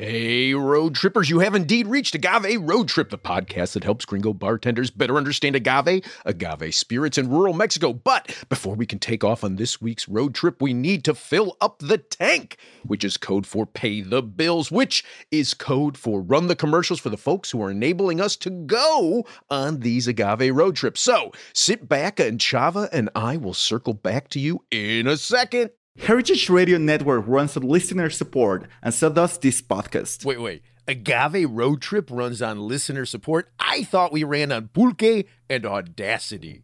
Hey, road trippers, you have indeed reached Agave Road Trip, the podcast that helps gringo bartenders better understand agave, agave spirits in rural Mexico. But before we can take off on this week's road trip, we need to fill up the tank, which is code for pay the bills, which is code for run the commercials for the folks who are enabling us to go on these agave road trips. So sit back and Chava and I will circle back to you in a second. Heritage Radio Network runs on listener support, and so does this podcast. Wait, wait. Agave Road Trip runs on listener support? I thought we ran on Pulque and Audacity.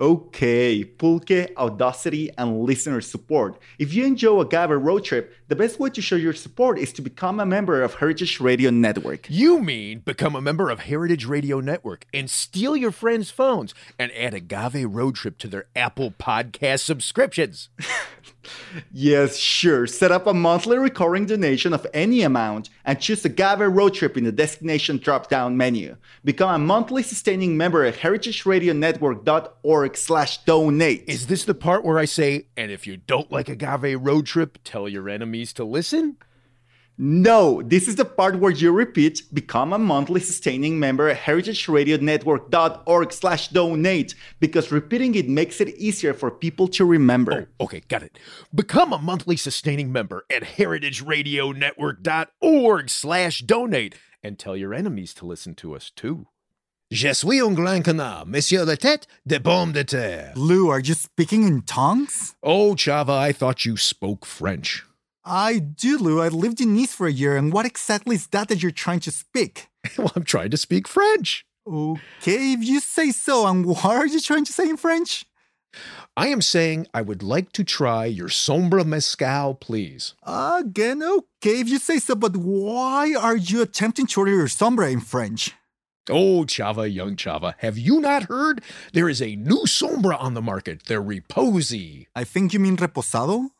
Okay, Pulque, Audacity, and listener support. If you enjoy Agave Road Trip, the best way to show your support is to become a member of Heritage Radio Network. You mean become a member of Heritage Radio Network and steal your friends' phones and add Agave Road Trip to their Apple Podcast subscriptions? yes, sure. Set up a monthly recurring donation of any amount and choose Agave Road Trip in the destination drop down menu. Become a monthly sustaining member at heritageradionetwork.org slash donate. Is this the part where I say, and if you don't like Agave Road Trip, tell your enemies to listen? No, this is the part where you repeat, become a monthly sustaining member at heritageradionetwork.org slash donate, because repeating it makes it easier for people to remember. Oh, okay, got it. Become a monthly sustaining member at heritageradionetwork.org slash donate, and tell your enemies to listen to us too. Je suis un grand canard, monsieur la tête de pomme de terre. Lou, are you speaking in tongues? Oh, Chava, I thought you spoke French. I do, Lou. I lived in Nice for a year, and what exactly is that that you're trying to speak? well, I'm trying to speak French. Okay, if you say so. And what are you trying to say in French? I am saying I would like to try your Sombra Mezcal, please. Again, okay, if you say so, but why are you attempting to order your Sombra in French? Oh, Chava, young Chava, have you not heard? There is a new Sombra on the market. They're Reposy. I think you mean Reposado?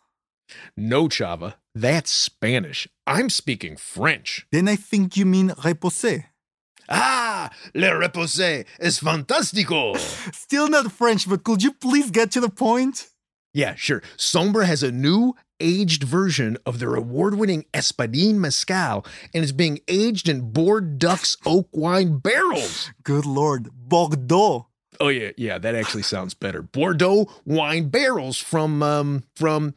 No, Chava, that's Spanish. I'm speaking French. Then I think you mean reposé. Ah, le reposé es fantástico. Still not French, but could you please get to the point? Yeah, sure. Sombra has a new aged version of their award winning Espadin Mezcal and is being aged in Bordeaux oak wine barrels. Good lord, Bordeaux. Oh yeah, yeah, that actually sounds better. Bordeaux wine barrels from um from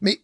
me.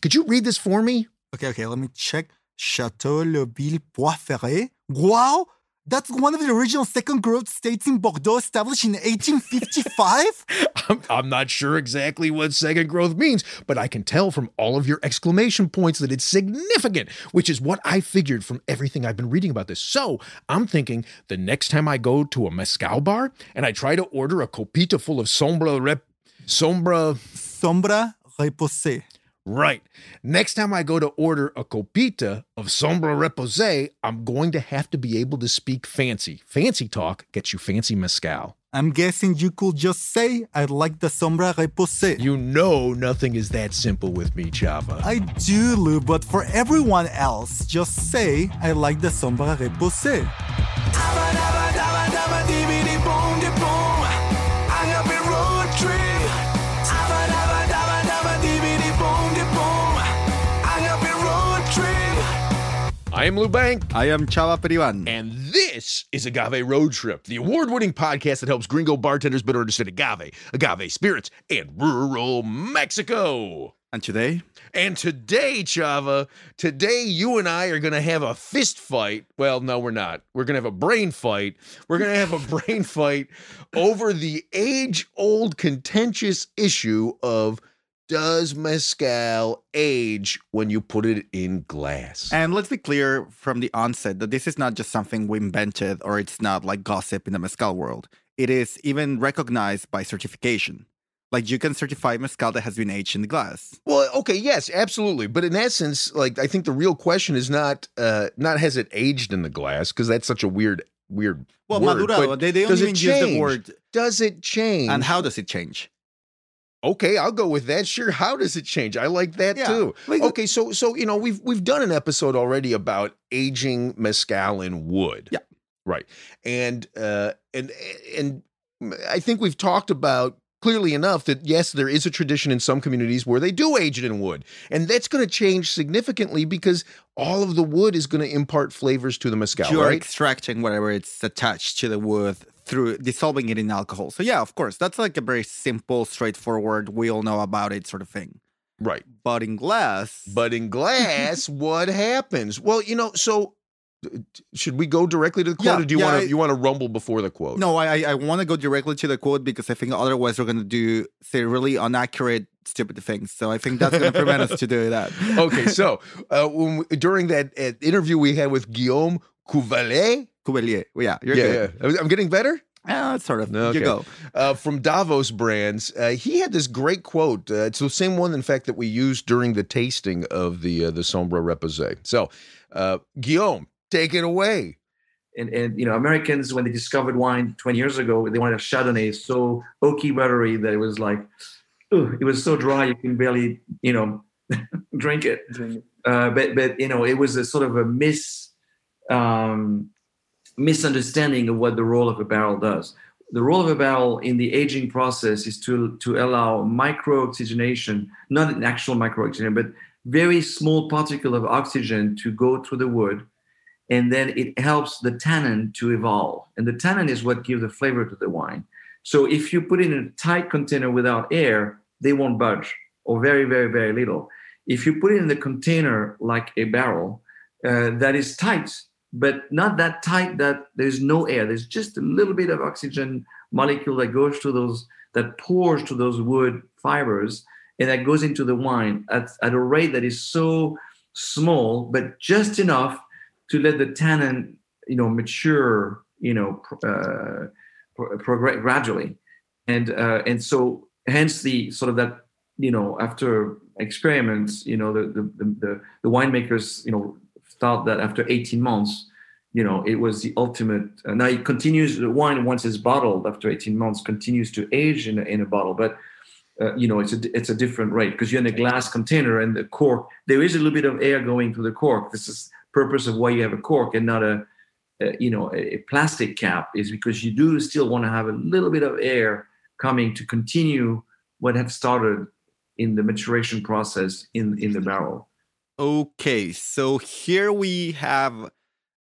Could you read this for me? Okay, okay, let me check. Chateau Le Ville Ferré. Wow, that's one of the original second growth states in Bordeaux established in 1855? I'm, I'm, not sure exactly what second growth means, but I can tell from all of your exclamation points that it's significant, which is what I figured from everything I've been reading about this. So I'm thinking the next time I go to a mezcal bar and I try to order a copita full of sombra rep. Sombra. Sombra reposé. Right. Next time I go to order a copita of Sombra Reposé, I'm going to have to be able to speak fancy. Fancy talk gets you fancy mezcal. I'm guessing you could just say, I like the Sombra Reposé. You know nothing is that simple with me, Chava. I do, Lou, but for everyone else, just say, I like the Sombra Reposé. I am Lou Bank. I am Chava Periban. And this is Agave Road Trip, the award winning podcast that helps gringo bartenders better understand agave, agave spirits, and rural Mexico. And today? And today, Chava, today you and I are going to have a fist fight. Well, no, we're not. We're going to have a brain fight. We're going to have a brain fight over the age old contentious issue of does mezcal age when you put it in glass? And let's be clear from the onset that this is not just something we invented or it's not like gossip in the mezcal world. It is even recognized by certification. Like you can certify mezcal that has been aged in the glass. Well, okay, yes, absolutely. But in essence, like I think the real question is not uh not has it aged in the glass because that's such a weird weird Well, word. madurado, they, they don't does it use the change? word. Does it change? And how does it change? Okay, I'll go with that. Sure. How does it change? I like that Yeah. too. Okay, so so you know we've we've done an episode already about aging mezcal in wood. Yeah. Right. And uh and and I think we've talked about clearly enough that yes, there is a tradition in some communities where they do age it in wood. And that's going to change significantly because all of the wood is going to impart flavors to the mezcal, You're right? extracting whatever it's attached to the wood through dissolving it in alcohol. So yeah, of course, that's like a very simple, straightforward, we all know about it sort of thing. right. But in glass, But in glass, what happens? Well, you know, so uh, should we go directly to the quote, Yeah, or do you yeah, want to you want to rumble before the quote? no, I I want to go directly to the quote because I think otherwise we're gonna do say really inaccurate, stupid things. So I think that's gonna prevent us to do that. okay, so uh, when we, during that uh, interview we had with Guillaume Cuvelier, Cuvelier, yeah, you're yeah, good. yeah, I'm getting better. Yeah, sort of. Okay. You go. Uh, from Davos Brands, uh, he had this great quote. Uh, it's the same one, in fact, that we used during the tasting of the uh, the Sombra Reposé. So, uh, Guillaume, take it away. and, and you know Americans when they discovered wine 20 years ago they wanted a Chardonnay so oaky buttery that it was like ugh, it was so dry you can barely you know drink it uh, but but you know it was a sort of a miss. um, misunderstanding of what the role of a barrel does the role of a barrel in the aging process is to to allow micro oxygenation not an actual micro oxygen but very small particle of oxygen to go through the wood and then it helps the tannin to evolve. And the tannin is what gives the flavor to the wine. So if you put it in a tight container without air, they won't budge, or very, very, very little. If you put it in the container like a barrel uh, that is tight, but not that tight that there's no air, there's just a little bit of oxygen molecule that goes to those, that pours to those wood fibers, and that goes into the wine at, at a rate that is so small, but just enough to let the tannin, you know, mature, you know, uh, progress gradually, and uh, and so hence the sort of that, you know, after experiments, you know, the the the, the, winemakers, you know, thought that after 18 months, you know, it was the ultimate. Uh, now it continues. The wine once it's bottled after 18 months continues to age in a, in a bottle, but uh, you know, it's a it's a different rate because you're in a glass container and the cork. There is a little bit of air going through the cork. This is purpose of why you have a cork and not a, a you know a, a plastic cap is because you do still want to have a little bit of air coming to continue what have started in the maturation process in in the barrel. Okay, so here we have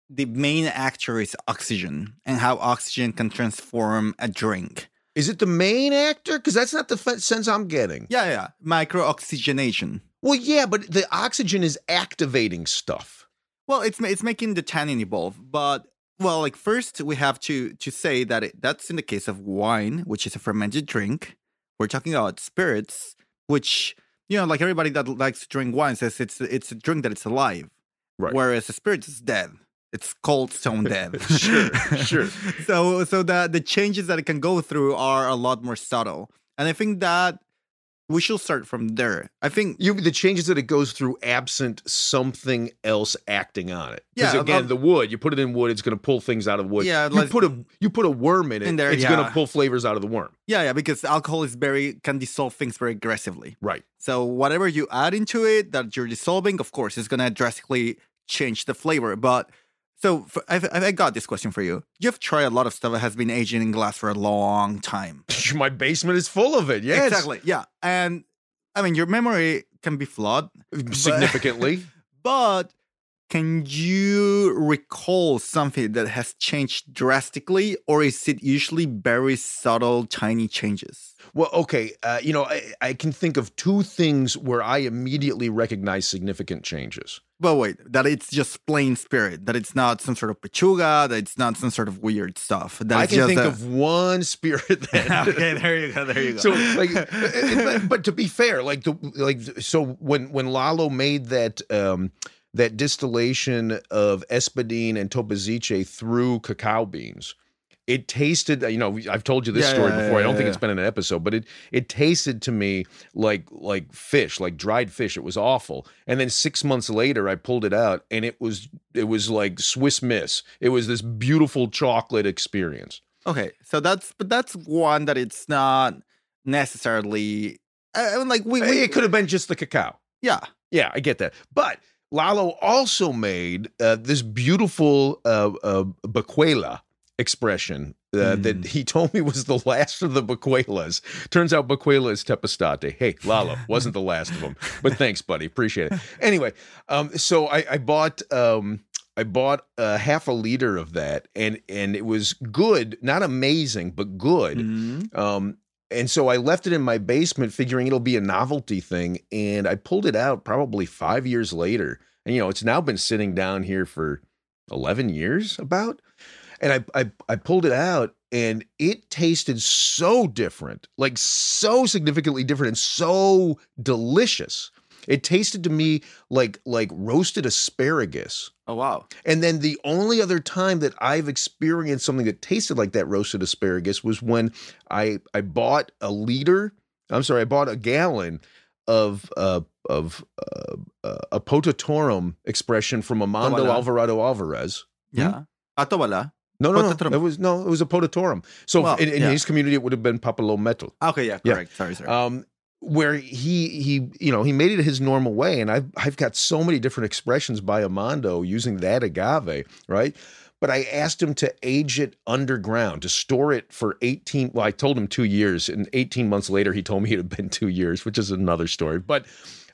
the main actor is oxygen and how oxygen can transform a drink. Is it the main actor? Because that's not the f- sense I'm getting. Yeah, yeah, micro oxygenation. Well, yeah, but the oxygen is activating stuff. Well, it's it's making the tannin evolve, but well, like first we have to to say that it, that's in the case of wine, which is a fermented drink. We're talking about spirits, which you know, like everybody that likes to drink wine says it's it's a drink that it's alive, Right. whereas a spirit is dead. It's cold stone dead. Sure, sure. so so the the changes that it can go through are a lot more subtle, and I think that we should start from there. I think You the changes that it goes through absent something else acting on it. Because Yeah, again, um, the wood, you put it in wood, it's going to pull things out of wood. Yeah, you like- put a you put a worm in it, In there, it's going to pull flavors out of the worm. yeah, yeah, because alcohol is very can dissolve things very aggressively. Right. So whatever you add into it that you're dissolving, of course, is gonna drastically change the flavor. But so I've, I got this question for you. You've tried a lot of stuff that has been aging in glass for a long time. My basement is full of it. Yes. Exactly. Yeah, and I mean your memory can be flawed, Significantly. but can you recall something that has changed drastically, or is it usually very subtle, tiny changes? Well, okay. Uh, you know, I, I can think of two things where I immediately recognize significant changes. But wait, that it's just plain spirit, that it's not some sort of pechuga, that it's not some sort of weird stuff. That I can just think a- of one spirit that. okay, there you go, there you go. So, like, but, but to be fair, like the like, so when when Lalo made that um that distillation of espadin and tobaziche through cacao beans, it tasted. You know, I've told you this Yeah, story yeah, before. I don't think yeah. it's been in an episode, but it it tasted to me like like fish, like dried fish. It was awful. And then six months later, I pulled it out, and it was it was like Swiss Miss. It was this beautiful chocolate experience. Okay, so that's but that's one that it's not necessarily I mean, like we, we it could have been just the cacao. yeah Yeah, I get that. But Lalo also made uh, this beautiful uh, uh, baquela expression uh, that he told me was the last of the baquelas. Turns out baquela is tepestate. Hey, Lalo wasn't the last of them, but thanks, buddy. Appreciate it. Anyway, um, so I, I bought. Um, I bought uh, half a liter of that, and and it was good, not amazing, but good. Mhm. Um, and so I left it in my basement, figuring it'll be a novelty thing. And I pulled it out probably five years later. And, you know, it's now been sitting down here for 11 years about. And I, I, I pulled it out and it tasted so different, like so significantly different and so delicious. It tasted to me like like roasted asparagus. oh wow And then the only other time that I've experienced something that tasted like that roasted asparagus was when I I bought a liter. I'm sorry, I bought a gallon of uh, of uh, uh, a potatorum expression from Amando. Alvarado Alvarez. yeah atobala No, no, no. It was no, it was a potatorum. So Well, in, in yeah. his community, it would have been papalometl. okay yeah Yeah. correct sorry sorry Um, where he he you know he made it his normal way, and I've I've got so many different expressions by Amando using that agave, right? But I asked him to age it underground, to store it for 18. Well, I told him two years, and 18 months later, he told me it had been two years, which is another story. But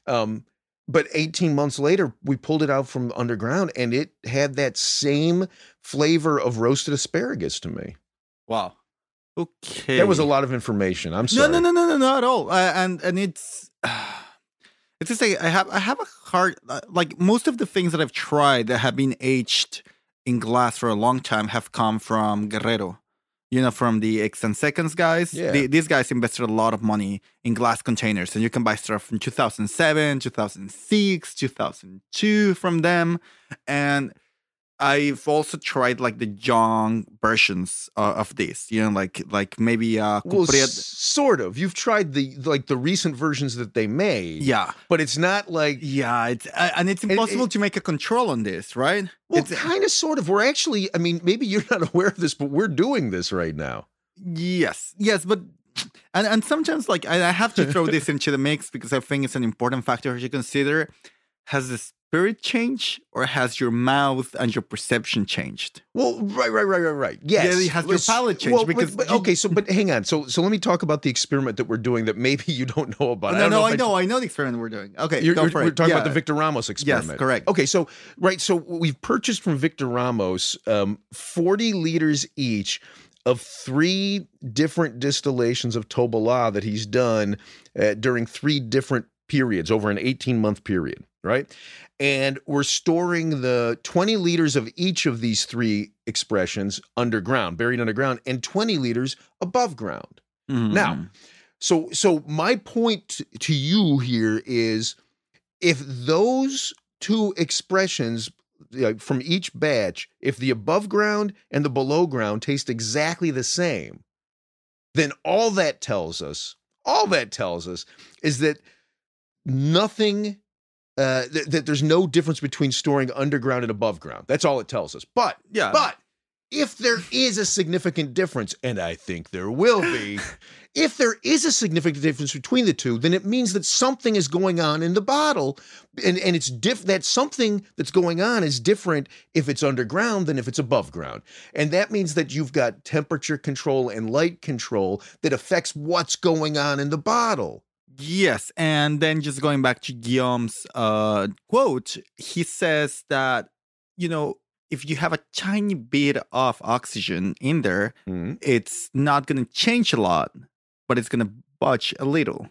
um, but 18 months later, we pulled it out from underground, and it had that same flavor of roasted asparagus to me. wow okay That was a lot of information. I'm sorry. no no no no no not at all uh, and and it's it's just like i have i have a hard uh, like most of the things that i've tried that have been aged in glass for a long time have come from guerrero you know from the x and seconds guys Yeah. The- these guys invested a lot of money in glass containers and you can buy stuff from 2007 2006 2002 from them and I've also tried like the young versions uh, of this, you know, like like maybe uh, Well, sort of. You've tried the like the recent versions that they made. yeah, But it's not like yeah, it's uh, and it's impossible to make a control on this, right? well, it's, kind of sort of. We're actually, I mean, maybe you're not aware of this, but we're doing this right now. yes, yes, but and and sometimes like I, I have to throw this into the mix because I think it's an important factor to consider. Has the spirit changed, or has your mouth and your perception changed? Well, right, right, right, right, right. Yes, Yeah, has your Let's- palate changed well, because but, you- okay, so but hang on. So so let me talk about the experiment that we're doing that maybe you don't know about. no, don't no, if I know, I know the experiment we're doing. Okay, You're, go you're- for we're it. talking about the Victor Ramos experiment. Yes, correct. Okay, so right, so we've purchased from Victor Ramos um, 40 liters each of three different distillations of Tobala that he's done uh, during three different periods over an 18 month period, right? And we're storing the 20 liters of each of these three expressions underground, buried underground, and 20 liters above ground. Mhm. Now, so so my point to you here is if those two expressions from each batch, if the above ground and the below ground taste exactly the same, then all that tells us, all that tells us is that nothing uh, th- that there's no difference between storing underground and above ground. That's all it tells us. But yeah, but if there is a significant difference, and I think there will be, if there is a significant difference between the two, then it means that something is going on in the bottle, and, and it's diff that something that's going on is different if it's underground than if it's above ground. And that means that you've got temperature control and light control that affects what's going on in the bottle. Yes, and then just going back to Guillaume's uh, quote, he says that you know if you have a tiny bit of oxygen in there, Mhm. it's not going to change a lot, but it's going to budge a little,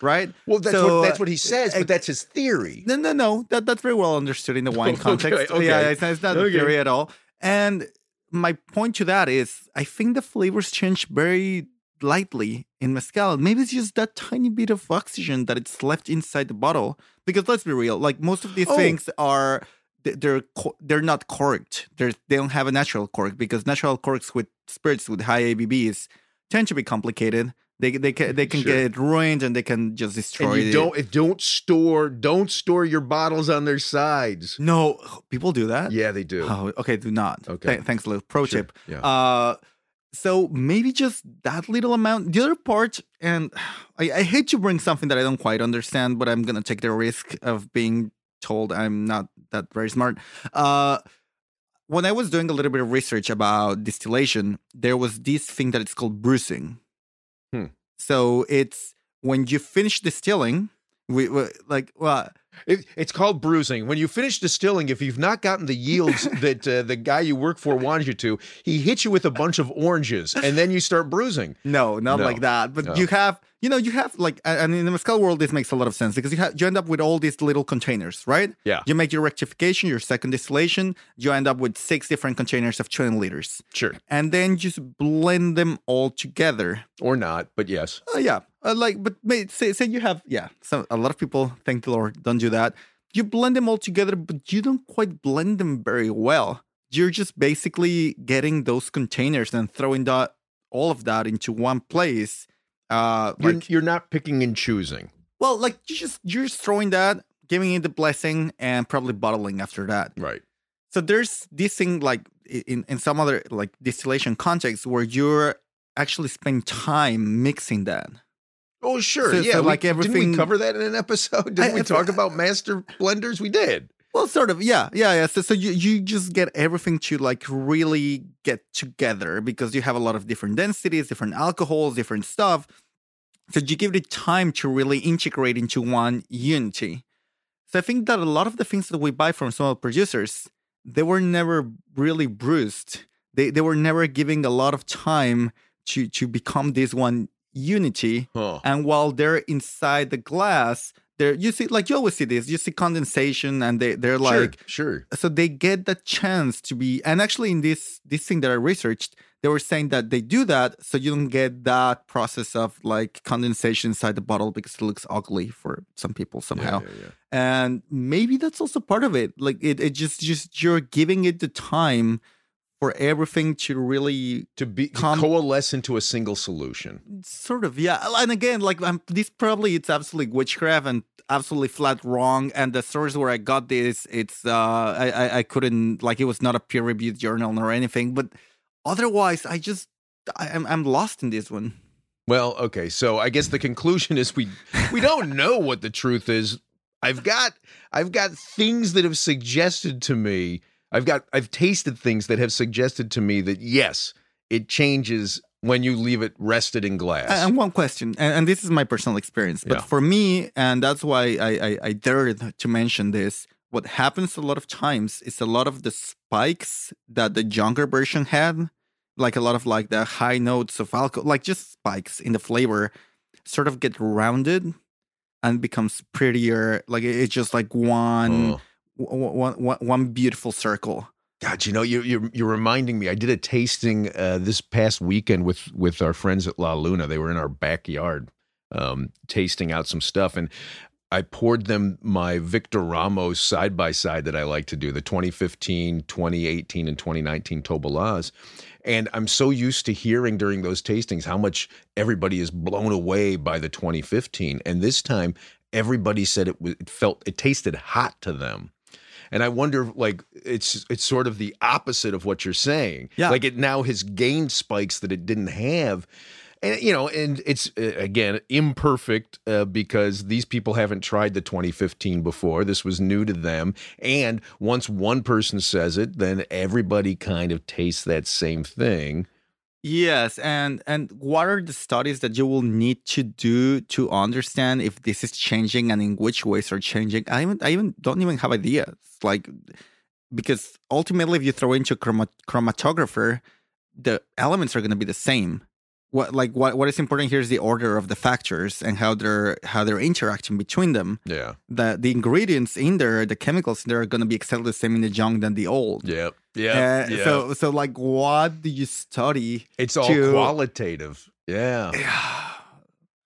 right? Well, that's So, what that's what he says, uh, but that's his theory. No, no, no. That that's very well understood in the wine context. okay. Yeah, it's, it's not a theory at all. And my point to that is, I think the flavors change very lightly in mezcal. Maybe it's just that tiny bit of oxygen that it's left inside the bottle. Because let's be real, like most of these Oh. things are they- they're they're not corked. They're they don't have a natural cork because natural corks with spirits with high ABVs tend to be complicated. They they can they can Sure. get ruined and they can just destroy And you it. don't don't store don't store your bottles on their sides. No, people do that. Yeah, they do. Oh, okay. Do not. Okay. Th- thanks, little pro Sure, tip. Yeah. Uh, so maybe just that little amount. The other part, and I, I hate to bring something that I don't quite understand, but I'm gonna take the risk of being told I'm not that very smart. Uh, when I was doing a little bit of research about distillation, there was this thing that it's called bruising. Hmm. So it's when you finish distilling, we, we like well, It, it's called bruising. When you finish distilling, if you've not gotten the yields that uh, the guy you work for wanted you to, he hits you with a bunch of oranges, and then you start bruising. No, not No. like that. But No. you have, you know, you have like, and in the mezcal world, this makes a lot of sense because you have you end up with all these little containers, right? Yeah. You make your rectification, your second distillation, you end up with six different containers of 20 liters, Sure. and then just blend them all together. Or not, but yes. Uh, yeah, uh, like, but may, say say you have, yeah. So a lot of people, thank the Lord, don't do that. You blend them all together, but you don't quite blend them very well. You're just basically getting those containers and throwing that all of that into one place. Uh, You're, like, you're not picking and choosing. well, like you just you're just throwing that, giving it the blessing, and probably bottling after that. Right. So there's this thing like in in some other like distillation context where you're actually spend time mixing that. Oh, sure. So- yeah. so we- like Didn't everything- we cover that in an episode? Didn't I- we I- talk about master blenders? We did. Well, sort of, yeah, yeah, yeah. So, so you you just get everything to like really get together because you have a lot of different densities, different alcohols, different stuff. So you give it time to really integrate into one unity. So I think that a lot of the things that we buy from small producers, they were never really bruised. They they were never giving a lot of time to to become this one unity. Huh. And while they're inside the glass, they're you see like you always see this, you see condensation and they they're like sure. sure. so they get the chance to be and actually in this this thing that I researched, they were saying that they do that so you don't get that process of like condensation inside the bottle because it looks ugly for some people somehow. Yeah, yeah, yeah. And maybe that's also part of it. Like it, it just just you're giving it the time for everything to really To be to coalesce into a single solution. sort of yeah and again like I'm, this probably it's absolutely witchcraft and absolutely flat wrong and the source where i got this it's uh I, I i couldn't like it was not a peer reviewed journal or anything but otherwise i just I, i'm i'm lost in this one Well, okay. So I guess the conclusion is we we don't know what the truth is. I've got I've got things that have suggested to me. I've got I've tasted things that have suggested to me that yes, it changes when you leave it rested in glass. And- one question, and, and this is my personal experience, but Yeah. for me, and that's why I, I, I dared to mention this. What happens a lot of times is a lot of the spikes that the younger version had, like a lot of like the high notes of alcohol, like just spikes in the flavor, sort of get rounded and becomes prettier. Like it's just like one, Oh. One, one, one beautiful circle. God, you know, you you're you're reminding me. I did a tasting uh, this past weekend with with our friends at La Luna. They were in our backyard, um, tasting out some stuff, and I poured them my Victor Ramos side by side that I like to do, the 2015, 2018, and 2019 Tobalas. And I'm so used to hearing during those tastings how much everybody is blown away by the 2015, and this time everybody said it, was, it felt it tasted hot to them. And I wonder, like, it's it's sort of the opposite of what you're saying. Yeah. Like it now has gained spikes that it didn't have, and you know, and it's uh, again imperfect uh, because these people haven't tried the 2015 before. This was new to them, and once one person says it, then everybody kind of tastes that same thing. Yes, and and what are the studies that you will need to do to understand if this is changing and in which ways are changing? I even I even don't even have ideas. Like because ultimately, if you throw into chroma, chromatographer, the elements are going to be the same. What like what what is important here is the order of the factors and how they're how they're interacting between them. Yeah. The the ingredients in there, the chemicals in there are going to be exactly the same in the young than the old. Yep. Yeah. Uh, So so like what do you study? it's all to- qualitative. Yeah.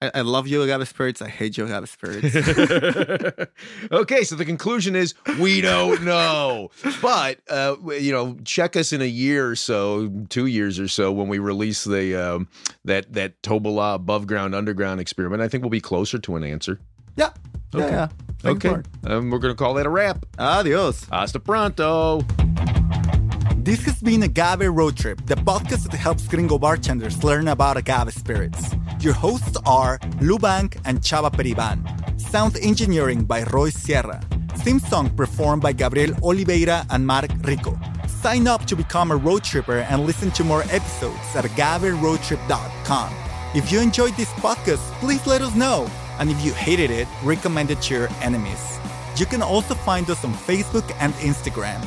I, I love you agave spirits. I hate you agave spirits. okay, so the conclusion is we don't know, but uh, you know, check us in a year or so, two years or so, when we release the um, that that Tobala above ground underground experiment. I think we'll be closer to an answer. yeah. Yeah, Okay. yeah. Looking Okay, um, we're gonna call that a wrap. Adios. Hasta pronto. This has been Agave Road Trip, the podcast that helps gringo bartenders learn about agave spirits. Your hosts are Lou Bank and Chava Periban. Sound engineering by Roy Sierra. Theme song performed by Gabriel Oliveira and Mark Rico. Sign up to become a road tripper and listen to more episodes at agaveroadtrip.com. If you enjoyed this podcast, please let us know. And if you hated it, recommend it to your enemies. You can also find us on Facebook and Instagram.